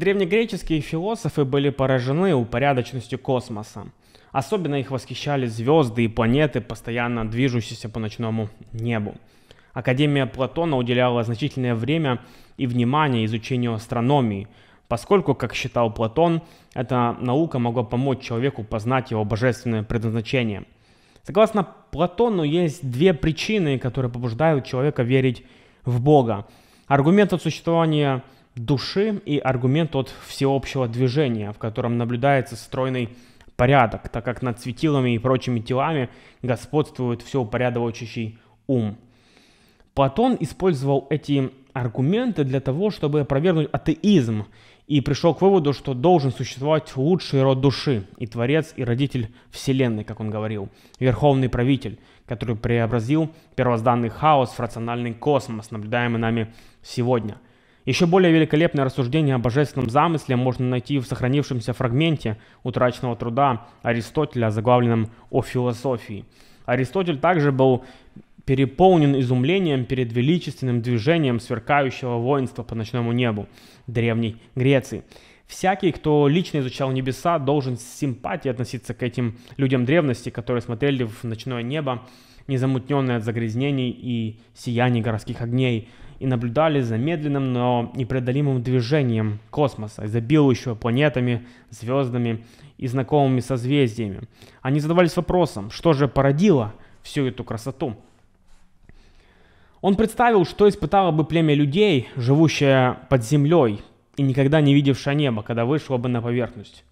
древнегреческие философы были поражены упорядоченностью космоса. Особенно их восхищали звезды и планеты, постоянно движущиеся по ночному небу. Академия Платона уделяла значительное время и внимание изучению астрономии, поскольку, как считал Платон, эта наука могла помочь человеку познать его божественное предназначение. Согласно Платону, есть две причины, которые побуждают человека верить в Бога. Аргумент от существования души и аргумент от всеобщего движения, в котором наблюдается стройный порядок, так как над светилами и прочими телами господствует все упорядочащий ум. Платон использовал эти аргументы для того, чтобы опровергнуть атеизм и пришел к выводу, что должен существовать лучший род души и творец, и родитель вселенной, как он говорил, верховный правитель, который преобразил первозданный хаос в рациональный космос, наблюдаемый нами сегодня – еще более великолепное рассуждение о божественном замысле можно найти в сохранившемся фрагменте утраченного труда Аристотеля, заглавленном «О философии». Аристотель также был переполнен изумлением перед величественным движением сверкающего воинства по ночному небу Древней Греции. Всякий, кто лично изучал небеса, должен с симпатией относиться к этим людям древности, которые смотрели в ночное небо, незамутненное от загрязнений и сияний городских огней, и наблюдали за медленным, но непреодолимым движением космоса, изобилующего планетами, звездами и знакомыми созвездиями. Они задавались вопросом, что же породило всю эту красоту. Он представил, что испытало бы племя людей, живущее под землей и никогда не видевшее небо, когда вышло бы на поверхность.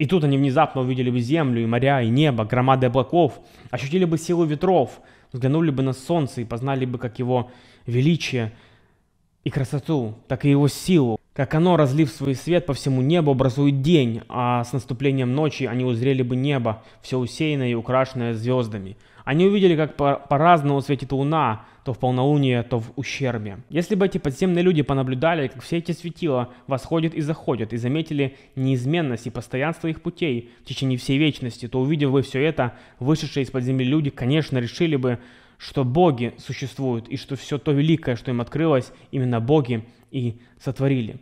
И тут они внезапно увидели бы землю, и моря, и небо, громады облаков, ощутили бы силу ветров, взглянули бы на солнце и познали бы, как его величие и красоту, так и его силу. Как оно, разлив свой свет по всему небу, образует день, а с наступлением ночи они узрели бы небо, все усеянное и украшенное звездами. Они увидели, как по-разному светит луна, то в полнолуние, то в ущербе. Если бы эти подземные люди понаблюдали, как все эти светила восходят и заходят, и заметили неизменность и постоянство их путей в течение всей вечности, то увидев бы все это, вышедшие из-под земли люди, конечно, решили бы, что боги существуют и что все то великое, что им открылось, именно боги и сотворили.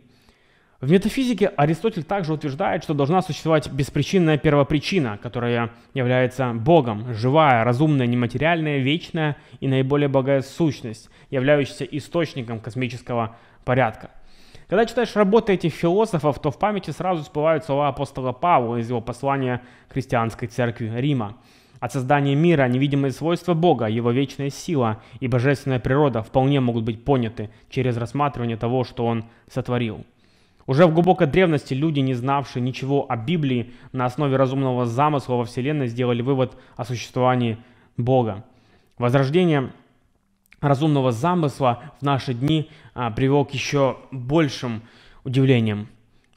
В метафизике Аристотель также утверждает, что должна существовать беспричинная первопричина, которая является Богом, живая, разумная, нематериальная, вечная и наиболее благая сущность, являющаяся источником космического порядка. Когда читаешь работы этих философов, то в памяти сразу всплывают слова апостола Павла из его послания христианской церкви Рима. От создания мира невидимые свойства Бога, Его вечная сила и божественная природа вполне могут быть поняты через рассматривание того, что Он сотворил. Уже в глубокой древности люди, не знавшие ничего о Библии, на основе разумного замысла во Вселенной сделали вывод о существовании Бога. Возрождение разумного замысла в наши дни а, привел к еще большим удивлениям.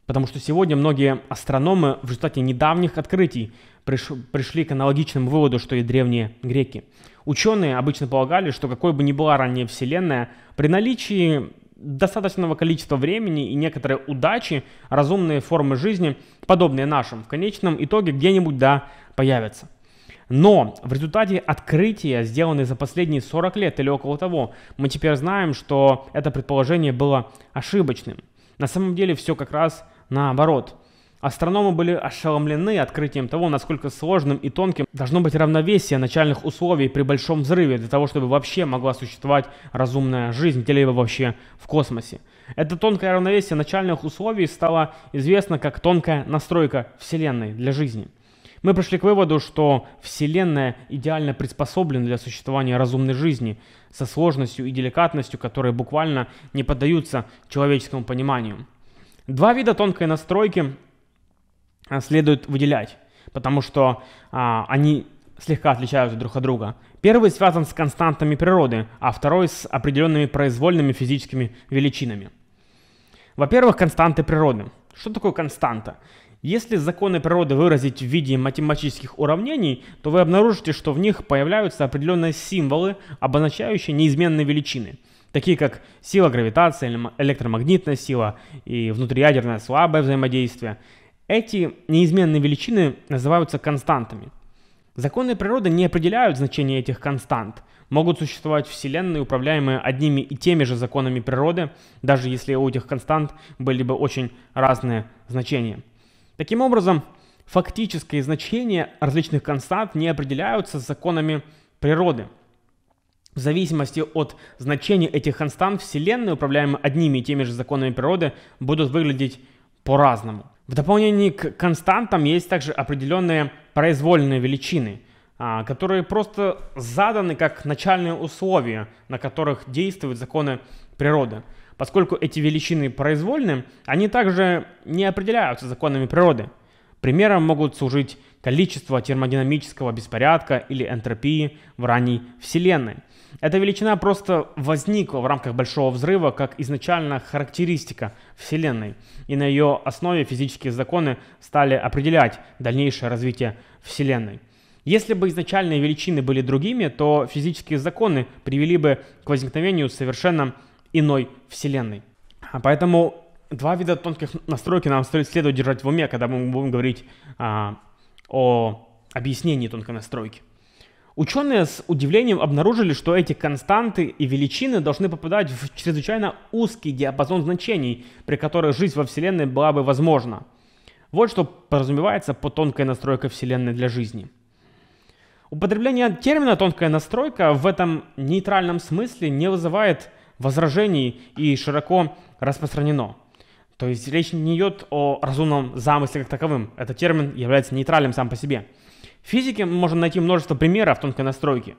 Потому что сегодня многие астрономы в результате недавних открытий приш, пришли к аналогичному выводу, что и древние греки. Ученые обычно полагали, что какой бы ни была ранее Вселенная, при наличии достаточного количества времени и некоторой удачи разумные формы жизни, подобные нашим, в конечном итоге где-нибудь да появятся. Но в результате открытия, сделанные за последние 40 лет или около того, мы теперь знаем, что это предположение было ошибочным. На самом деле все как раз наоборот. Астрономы были ошеломлены открытием того, насколько сложным и тонким должно быть равновесие начальных условий при большом взрыве для того, чтобы вообще могла существовать разумная жизнь где-либо вообще в космосе. Это тонкое равновесие начальных условий стало известно как тонкая настройка Вселенной для жизни. Мы пришли к выводу, что Вселенная идеально приспособлена для существования разумной жизни со сложностью и деликатностью, которые буквально не поддаются человеческому пониманию. Два вида тонкой настройки следует выделять, потому что а, они слегка отличаются друг от друга. Первый связан с константами природы, а второй с определенными произвольными физическими величинами. Во-первых, константы природы. Что такое константа? Если законы природы выразить в виде математических уравнений, то вы обнаружите, что в них появляются определенные символы, обозначающие неизменные величины, такие как сила гравитации, электромагнитная сила и внутриядерное слабое взаимодействие – эти неизменные величины называются константами. Законы природы не определяют значение этих констант. Могут существовать вселенные, управляемые одними и теми же законами природы, даже если у этих констант были бы очень разные значения. Таким образом, фактические значения различных констант не определяются законами природы. В зависимости от значения этих констант Вселенная, управляемые одними и теми же законами природы, будут выглядеть по-разному. В дополнение к константам есть также определенные произвольные величины, а, которые просто заданы как начальные условия, на которых действуют законы природы. Поскольку эти величины произвольны, они также не определяются законами природы. Примером могут служить количество термодинамического беспорядка или энтропии в ранней Вселенной. Эта величина просто возникла в рамках Большого Взрыва как изначально характеристика Вселенной, и на ее основе физические законы стали определять дальнейшее развитие Вселенной. Если бы изначальные величины были другими, то физические законы привели бы к возникновению совершенно иной Вселенной. А поэтому два вида тонких настройки нам следует держать в уме, когда мы будем говорить а, о объяснении тонкой настройки. Ученые с удивлением обнаружили, что эти константы и величины должны попадать в чрезвычайно узкий диапазон значений, при которых жизнь во Вселенной была бы возможна. Вот что подразумевается по тонкой настройке Вселенной для жизни. Употребление термина «тонкая настройка» в этом нейтральном смысле не вызывает возражений и широко распространено. То есть речь не идет о разумном замысле как таковым. Этот термин является нейтральным сам по себе. В физике мы можем найти множество примеров тонкой настройки.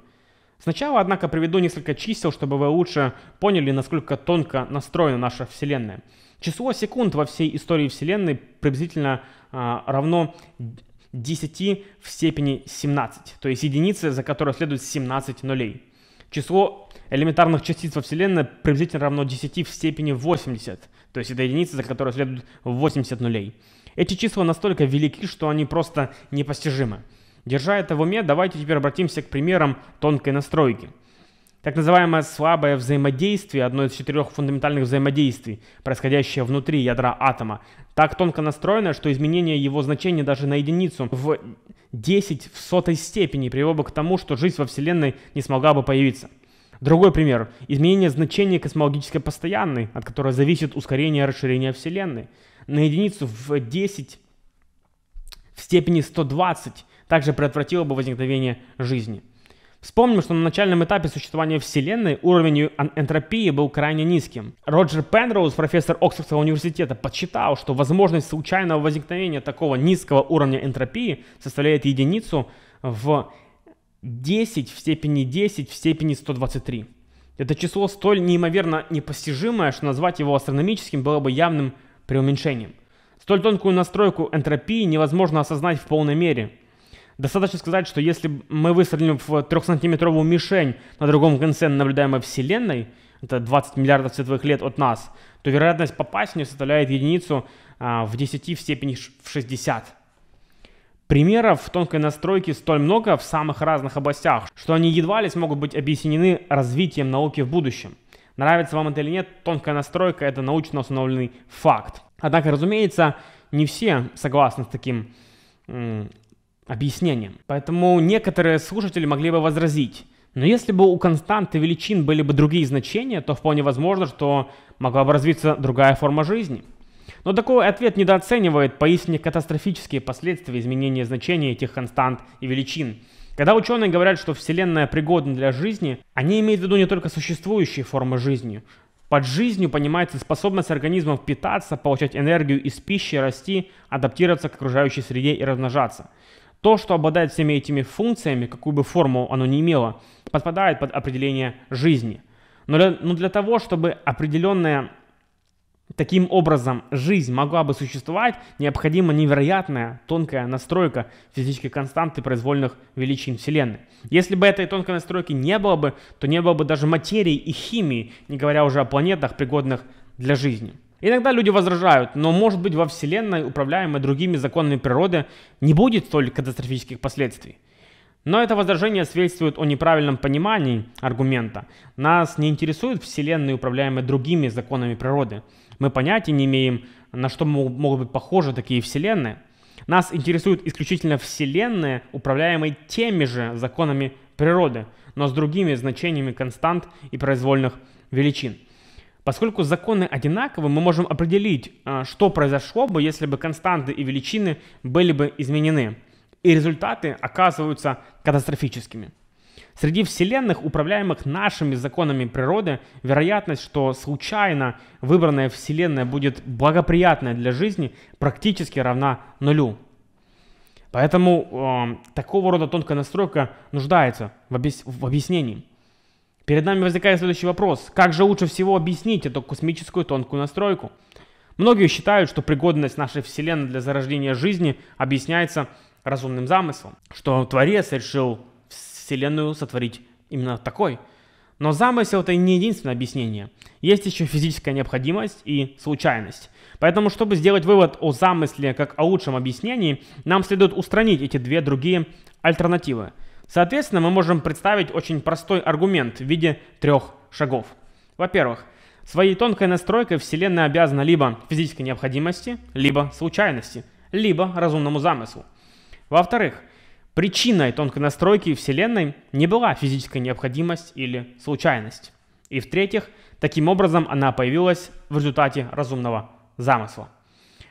Сначала, однако, приведу несколько чисел, чтобы вы лучше поняли, насколько тонко настроена наша Вселенная. Число секунд во всей истории Вселенной приблизительно а, равно 10 в степени 17, то есть единицы, за которой следует 17 нулей. Число элементарных частиц во Вселенной приблизительно равно 10 в степени 80, то есть это единицы, за которой следует 80 нулей. Эти числа настолько велики, что они просто непостижимы. Держа это в уме, давайте теперь обратимся к примерам тонкой настройки. Так называемое слабое взаимодействие, одно из четырех фундаментальных взаимодействий, происходящее внутри ядра атома, так тонко настроено, что изменение его значения даже на единицу в 10 в сотой степени привело бы к тому, что жизнь во Вселенной не смогла бы появиться. Другой пример. Изменение значения космологической постоянной, от которой зависит ускорение расширения Вселенной. На единицу в 10 в степени 120 также предотвратило бы возникновение жизни. Вспомним, что на начальном этапе существования Вселенной уровень энтропии был крайне низким. Роджер Пенроуз, профессор Оксфордского университета, подсчитал, что возможность случайного возникновения такого низкого уровня энтропии составляет единицу в 10 в степени 10 в степени 123. Это число столь неимоверно непостижимое, что назвать его астрономическим было бы явным преуменьшением. Столь тонкую настройку энтропии невозможно осознать в полной мере. Достаточно сказать, что если мы выстрелим в 3-сантиметровую мишень на другом конце наблюдаемой Вселенной, это 20 миллиардов световых лет от нас, то вероятность попасть в нее составляет единицу а, в 10 в степени в 60. Примеров тонкой настройки столь много в самых разных областях, что они едва ли смогут быть объяснены развитием науки в будущем. Нравится вам это или нет, тонкая настройка – это научно установленный факт. Однако, разумеется, не все согласны с таким объяснением. Поэтому некоторые слушатели могли бы возразить, но если бы у константы величин были бы другие значения, то вполне возможно, что могла бы развиться другая форма жизни. Но такой ответ недооценивает поистине катастрофические последствия изменения значения этих констант и величин. Когда ученые говорят, что Вселенная пригодна для жизни, они имеют в виду не только существующие формы жизни. Под жизнью понимается способность организмов питаться, получать энергию из пищи, расти, адаптироваться к окружающей среде и размножаться – то, что обладает всеми этими функциями, какую бы форму оно ни имело, подпадает под определение жизни. Но для, но для того, чтобы определенная таким образом жизнь могла бы существовать, необходима невероятная тонкая настройка физической константы произвольных величин Вселенной. Если бы этой тонкой настройки не было бы, то не было бы даже материи и химии, не говоря уже о планетах, пригодных для жизни. Иногда люди возражают, но может быть во Вселенной, управляемой другими законами природы, не будет столь катастрофических последствий. Но это возражение свидетельствует о неправильном понимании аргумента. Нас не интересует Вселенная, управляемая другими законами природы. Мы понятия не имеем, на что могут быть похожи такие Вселенные. Нас интересует исключительно Вселенная, управляемая теми же законами природы, но с другими значениями констант и произвольных величин. Поскольку законы одинаковы, мы можем определить, а, что произошло бы, если бы константы и величины были бы изменены. И результаты оказываются катастрофическими. Среди вселенных, управляемых нашими законами природы, вероятность, что случайно выбранная вселенная будет благоприятная для жизни, практически равна нулю. Поэтому э, такого рода тонкая настройка нуждается в, объяс- в объяснении. Перед нами возникает следующий вопрос. Как же лучше всего объяснить эту космическую тонкую настройку? Многие считают, что пригодность нашей Вселенной для зарождения жизни объясняется разумным замыслом, что Творец решил Вселенную сотворить именно такой. Но замысел это не единственное объяснение. Есть еще физическая необходимость и случайность. Поэтому, чтобы сделать вывод о замысле как о лучшем объяснении, нам следует устранить эти две другие альтернативы. Соответственно, мы можем представить очень простой аргумент в виде трех шагов. Во-первых, своей тонкой настройкой Вселенная обязана либо физической необходимости, либо случайности, либо разумному замыслу. Во-вторых, Причиной тонкой настройки Вселенной не была физическая необходимость или случайность. И в-третьих, таким образом она появилась в результате разумного замысла.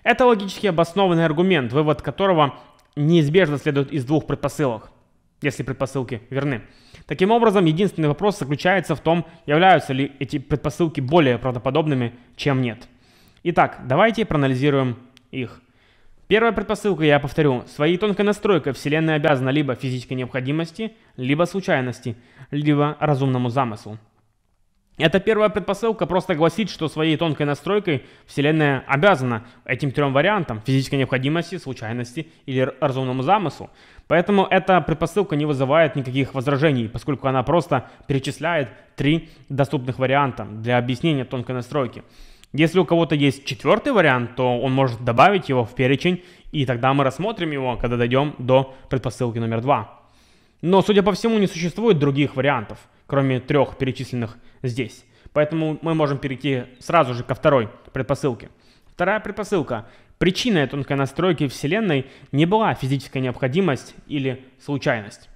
Это логически обоснованный аргумент, вывод которого неизбежно следует из двух предпосылок, если предпосылки верны. Таким образом, единственный вопрос заключается в том, являются ли эти предпосылки более правдоподобными, чем нет. Итак, давайте проанализируем их. Первая предпосылка, я повторю, своей тонкой настройкой Вселенная обязана либо физической необходимости, либо случайности, либо разумному замыслу. Эта первая предпосылка просто гласит, что своей тонкой настройкой Вселенная обязана этим трем вариантам – физической необходимости, случайности или разумному замыслу. Поэтому эта предпосылка не вызывает никаких возражений, поскольку она просто перечисляет три доступных варианта для объяснения тонкой настройки. Если у кого-то есть четвертый вариант, то он может добавить его в перечень, и тогда мы рассмотрим его, когда дойдем до предпосылки номер два. Но, судя по всему, не существует других вариантов, кроме трех перечисленных здесь. Поэтому мы можем перейти сразу же ко второй предпосылке. Вторая предпосылка. Причиной тонкой настройки Вселенной не была физическая необходимость или случайность.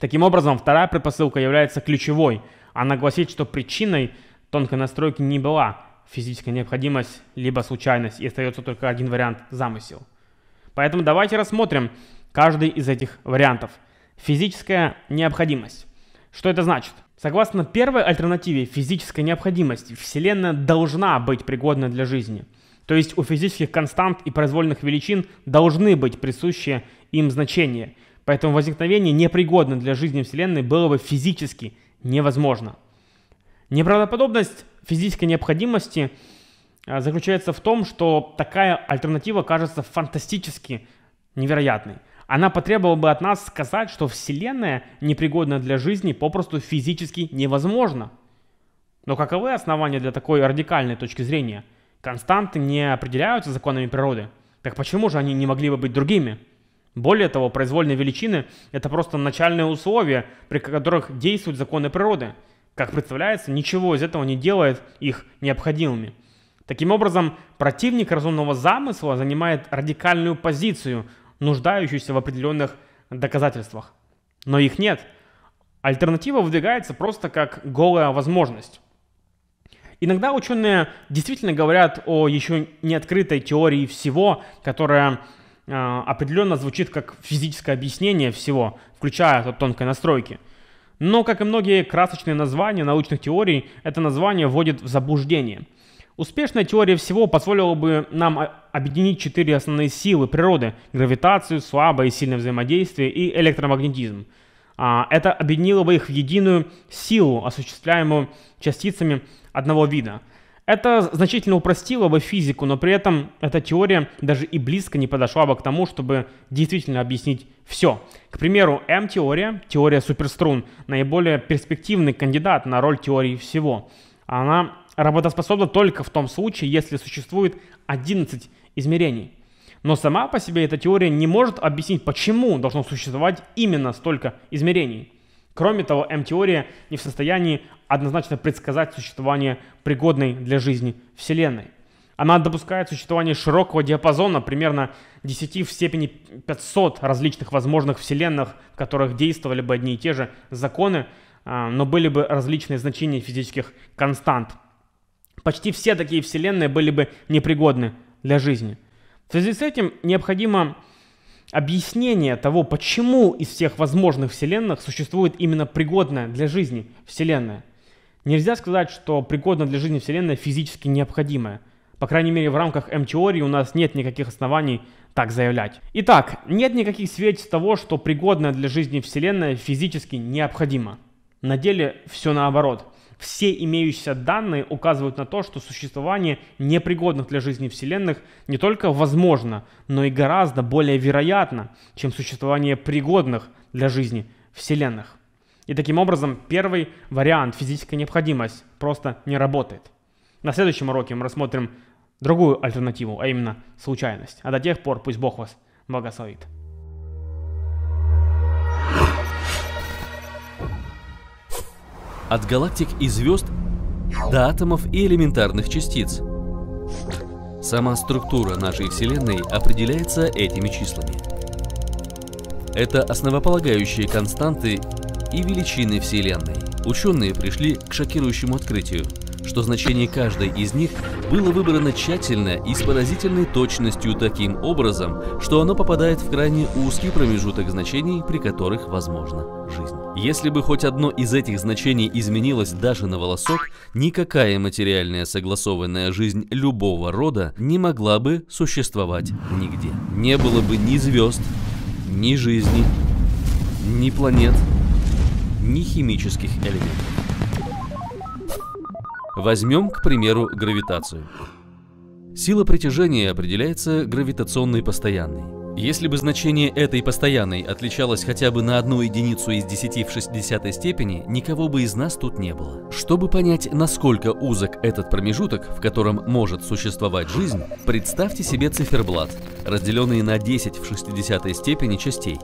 Таким образом, вторая предпосылка является ключевой. Она гласит, что причиной тонкой настройки не была физическая необходимость, либо случайность, и остается только один вариант – замысел. Поэтому давайте рассмотрим каждый из этих вариантов. Физическая необходимость. Что это значит? Согласно первой альтернативе физической необходимости, Вселенная должна быть пригодна для жизни. То есть у физических констант и произвольных величин должны быть присущие им значения. Поэтому возникновение непригодной для жизни Вселенной было бы физически невозможно. Неправдоподобность физической необходимости а, заключается в том, что такая альтернатива кажется фантастически невероятной. Она потребовала бы от нас сказать, что Вселенная, непригодна для жизни, попросту физически невозможна. Но каковы основания для такой радикальной точки зрения? Константы не определяются законами природы. Так почему же они не могли бы быть другими? Более того, произвольные величины – это просто начальные условия, при которых действуют законы природы – как представляется, ничего из этого не делает их необходимыми. Таким образом, противник разумного замысла занимает радикальную позицию, нуждающуюся в определенных доказательствах. Но их нет. Альтернатива выдвигается просто как голая возможность. Иногда ученые действительно говорят о еще не открытой теории всего, которая э, определенно звучит как физическое объяснение всего, включая тонкой настройки – но, как и многие красочные названия научных теорий, это название вводит в заблуждение. Успешная теория всего позволила бы нам объединить четыре основные силы природы – гравитацию, слабое и сильное взаимодействие и электромагнетизм. А, это объединило бы их в единую силу, осуществляемую частицами одного вида – это значительно упростило бы физику, но при этом эта теория даже и близко не подошла бы к тому, чтобы действительно объяснить все. К примеру, М-теория, теория суперструн, наиболее перспективный кандидат на роль теории всего. Она работоспособна только в том случае, если существует 11 измерений. Но сама по себе эта теория не может объяснить, почему должно существовать именно столько измерений. Кроме того, М-теория не в состоянии однозначно предсказать существование пригодной для жизни Вселенной. Она допускает существование широкого диапазона, примерно 10 в степени 500 различных возможных вселенных, в которых действовали бы одни и те же законы, а, но были бы различные значения физических констант. Почти все такие вселенные были бы непригодны для жизни. В связи с этим необходимо объяснение того, почему из всех возможных вселенных существует именно пригодная для жизни вселенная. Нельзя сказать, что пригодна для жизни вселенная физически необходимая – по крайней мере, в рамках М-теории у нас нет никаких оснований так заявлять. Итак, нет никаких свидетельств того, что пригодная для жизни Вселенная физически необходима. На деле все наоборот. Все имеющиеся данные указывают на то, что существование непригодных для жизни Вселенных не только возможно, но и гораздо более вероятно, чем существование пригодных для жизни Вселенных. И таким образом первый вариант, физическая необходимость, просто не работает. На следующем уроке мы рассмотрим другую альтернативу, а именно случайность. А до тех пор пусть Бог вас благословит. От галактик и звезд до атомов и элементарных частиц. Сама структура нашей Вселенной определяется этими числами. Это основополагающие константы и величины Вселенной. Ученые пришли к шокирующему открытию – что значение каждой из них было выбрано тщательно и с поразительной точностью таким образом, что оно попадает в крайне узкий промежуток значений, при которых возможна жизнь. Если бы хоть одно из этих значений изменилось даже на волосок, никакая материальная согласованная жизнь любого рода не могла бы существовать нигде. Не было бы ни звезд, ни жизни, ни планет, ни химических элементов. Возьмем, к примеру, гравитацию. Сила притяжения определяется гравитационной постоянной. Если бы значение этой постоянной отличалось хотя бы на одну единицу из 10 в 60 степени, никого бы из нас тут не было. Чтобы понять, насколько узок этот промежуток, в котором может существовать жизнь, представьте себе циферблат, разделенный на 10 в 60 степени частей.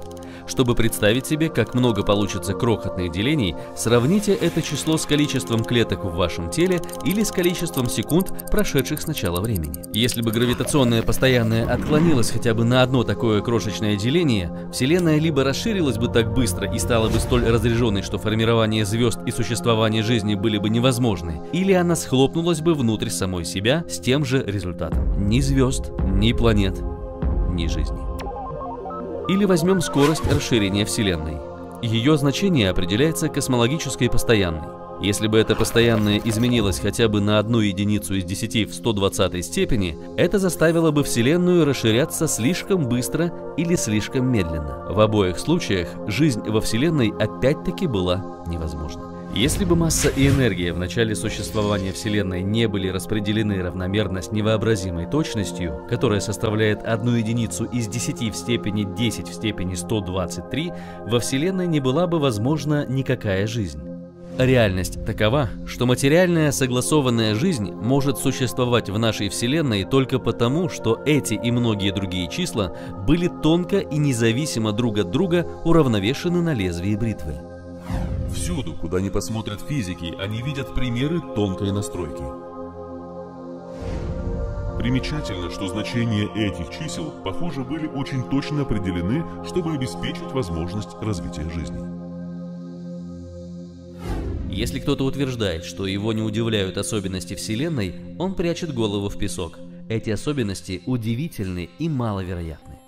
Чтобы представить себе, как много получится крохотных делений, сравните это число с количеством клеток в вашем теле или с количеством секунд, прошедших с начала времени. Если бы гравитационное постоянное отклонилось хотя бы на одно такое крошечное деление, Вселенная либо расширилась бы так быстро и стала бы столь разряженной, что формирование звезд и существование жизни были бы невозможны, или она схлопнулась бы внутрь самой себя с тем же результатом. Ни звезд, ни планет, ни жизни. Или возьмем скорость расширения Вселенной. Ее значение определяется космологической постоянной. Если бы это постоянное изменилось хотя бы на одну единицу из 10 в 120 степени, это заставило бы Вселенную расширяться слишком быстро или слишком медленно. В обоих случаях жизнь во Вселенной опять-таки была невозможна. Если бы масса и энергия в начале существования Вселенной не были распределены равномерно с невообразимой точностью, которая составляет одну единицу из 10 в степени 10 в степени 123, во Вселенной не была бы возможна никакая жизнь. Реальность такова, что материальная согласованная жизнь может существовать в нашей Вселенной только потому, что эти и многие другие числа были тонко и независимо друг от друга уравновешены на лезвии бритвы. Всюду, куда не посмотрят физики, они видят примеры тонкой настройки. Примечательно, что значения этих чисел, похоже, были очень точно определены, чтобы обеспечить возможность развития жизни. Если кто-то утверждает, что его не удивляют особенности Вселенной, он прячет голову в песок. Эти особенности удивительны и маловероятны.